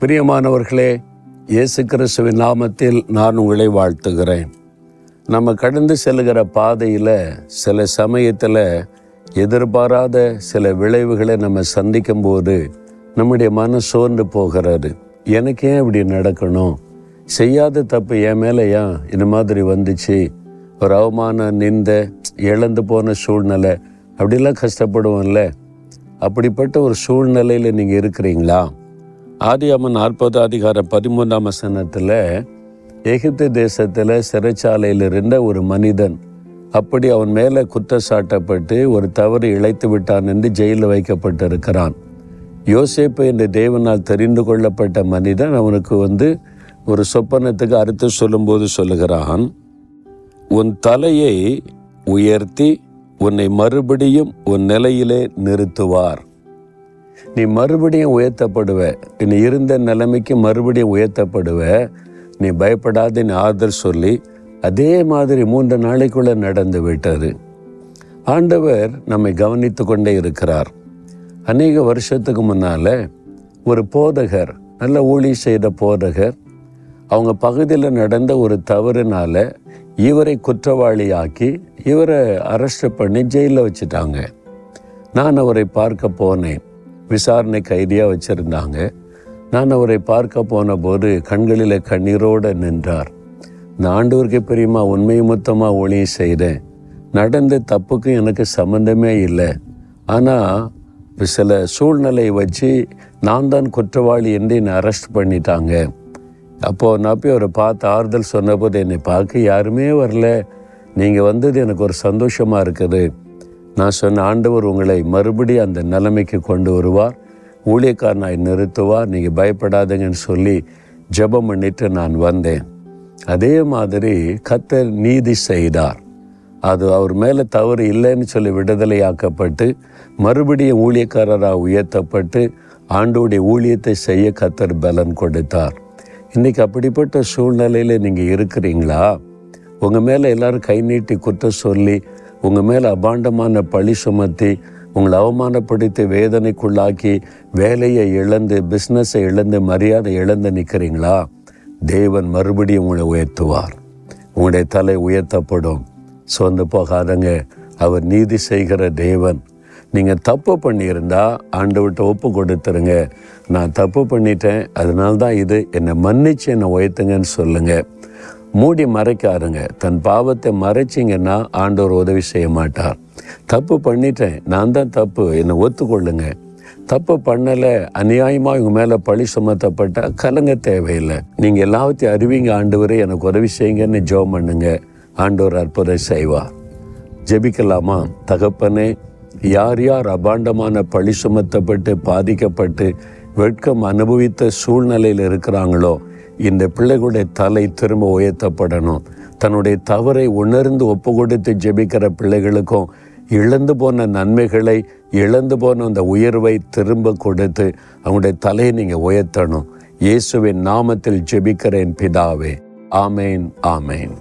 பிரியமானவர்களே இயேசு கிறிஸ்துவின் நாமத்தில் நான் உங்களை வாழ்த்துகிறேன். நம்ம கடந்து செல்கிற பாதையில் சில சமயத்தில் எதிர்பாராத சில விளைவுகளை நம்ம சந்திக்கும் போது நம்முடைய மனம் சோர்ந்து போகிறது. எனக்கு ஏன் இப்படி நடக்கணும்? செய்யாத தப்பு என் மேலே ஏன் இந்த மாதிரி வந்துச்சு? ஒரு அவமான நிந்த இழந்து போன சூழ்நிலை அப்படிலாம் கஷ்டப்படுவோம்ல. அப்படிப்பட்ட ஒரு சூழ்நிலையில் நீங்கள் இருக்கிறீங்களா? ஆதியாமன் நாற்பது அதிகாரம் பதிமூன்றாம் வசனத்தில் எகிப்து தேசத்தில் சிறைச்சாலையில் இருந்த ஒரு மனிதன் அப்படி அவன் மேலே குற்றச்சாட்டப்பட்டு ஒரு தவறு இழைத்து விட்டான் என்று ஜெயிலில் வைக்கப்பட்டிருக்கிறான். யோசேப்பு என்ற தேவனால் தெரிந்து கொள்ளப்பட்ட மனிதன் அவனுக்கு வந்து ஒரு சொப்பனத்துக்கு அறுத்து சொல்லும்போது சொல்லுகிறான் உன் தலையை உயர்த்தி உன்னை மறுபடியும் உன் நிலையிலே நிறுத்துவார். நீ மறுபடியும் உயர்த்தப்படுவ. நீ இருந்த நிலைமைக்கு மறுபடியும் உயர்த்தப்படுவ. நீ பயப்படாத நீ ஆதர் சொல்லி அதே மாதிரி மூன்று நாளைக்குள்ள நடந்து விட்டார் ஆண்டவர் நம்மை கவனித்து கொண்டே இருக்கிறார். அநேக வருஷத்துக்கு முன்னால் ஒரு போதகர் நல்ல ஊழி செய்த போதகர் அவங்க பகுதியில் நடந்த ஒரு தவறுனால இவரை குற்றவாளியாக்கி இவரை அரெஸ்ட் பண்ணி ஜெயிலில் வச்சுட்டாங்க. நான் அவரை பார்க்க போனேன். விசாரணை கைதியாக வச்சுருந்தாங்க. நான் அவரை பார்க்க போன போது கண்களில் கண்ணீரோடு நின்றார். நான் ஆண்டவருக்கு பெரியமா உண்மை மொத்தமாக ஒளியை செய்கிறேன் நடந்த தப்புக்கும் எனக்கு சம்மந்தமே இல்லை. ஆனால் சில சூழ்நிலை வச்சு நான் தான் குற்றவாளி என்று என்னை அரெஸ்ட் பண்ணிட்டாங்க. அப்போது நான் போய் அவரை பார்த்து ஆறுதல் சொன்னபோது என்னை பார்க்க யாருமே வரல. நீங்கள் வந்தது எனக்கு ஒரு சந்தோஷமாக இருக்குது. நான் சொன்ன ஆண்டவர் உங்களை மறுபடியும் அந்த நிலைமைக்கு கொண்டு வருவார். ஊழியக்காரனாய் நிறுத்துவார். நீங்கள் பயப்படாதீங்கன்னு சொல்லி ஜெபம் பண்ணிட்டு நான் வந்தேன். அதே மாதிரி கத்தர் நீதி செய்தார். அது அவர் மேலே தவறு இல்லைன்னு சொல்லி விடுதலையாக்கப்பட்டு மறுபடியும் ஊழியக்காரராக உயர்த்தப்பட்டு ஆண்டோடைய ஊழியத்தை செய்ய கத்தர் பலன் கொடுத்தார். இன்றைக்கி அப்படிப்பட்ட சூழ்நிலையில் நீங்கள் இருக்கிறீங்களா? உங்கள் மேலே எல்லோரும் கை நீட்டி குற்றம் சொல்லி உங்கள் மேலே அபாண்டமான பழி சுமத்தி உங்களை அவமானப்படுத்தி வேதனைக்குள்ளாக்கி வேலையை இழந்து பிஸ்னஸை இழந்து மரியாதை இழந்து நிற்கிறீங்களா தேவன் மறுபடியும் உங்களை உயர்த்துவார். உங்களுடைய தலை உயர்த்தப்படும். சொந்து போகாதங்க. அவர் நீதி செய்கிற தேவன். நீங்கள் தப்பு பண்ணியிருந்தா ஆண்டவர்கிட்ட ஒப்பு கொடுத்துருங்க. நான் தப்பு பண்ணிட்டேன். அதனால்தான் இது என்னை மன்னிச்சு என்னை உயர்த்துங்கன்னு சொல்லுங்கள் மூடி மறைக்காருங்க தன் பாவத்தை மறைச்சிங்கன்னா ஆண்டவர் உதவி செய்ய மாட்டார். தப்பு பண்ணிட்டேன். நான் தான் தப்பு. என்னை ஒத்துக்கொள்ளுங்க. தப்பு பண்ணலை. அநியாயமாக இவங்க மேலே பழி சுமத்தப்பட்டால் கலங்க தேவையில்லை. நீங்கள் எல்லாத்தையும் அறிவிங்க ஆண்டவரே. எனக்கு உதவி செய்யுங்கன்னு ஜெபம் பண்ணுங்க. ஆண்டவர் அற்புதம் செய்வார். ஜெபிக்கலாமா? தகப்பனே யார் யார் அபாண்டமான பழி சுமத்தப்பட்டு பாதிக்கப்பட்டு வெட்கம் அனுபவித்த சூழ்நிலையில் இருக்கிறாங்களோ இந்த பிள்ளைகளுடைய தலை திரும்ப உயர்த்தப்படணும். தன்னுடைய தவறை உணர்ந்து ஒப்பு கொடுத்து ஜெபிக்கிற பிள்ளைகளுக்கும் இழந்து போன நன்மைகளை இழந்து போன அந்த உயர்வை திரும்ப கொடுத்து அவங்களுடைய தலையை நீங்கள் உயர்த்தணும். இயேசுவின் நாமத்தில் ஜெபிக்கிறேன் பிதாவே. ஆமேன் ஆமேன்.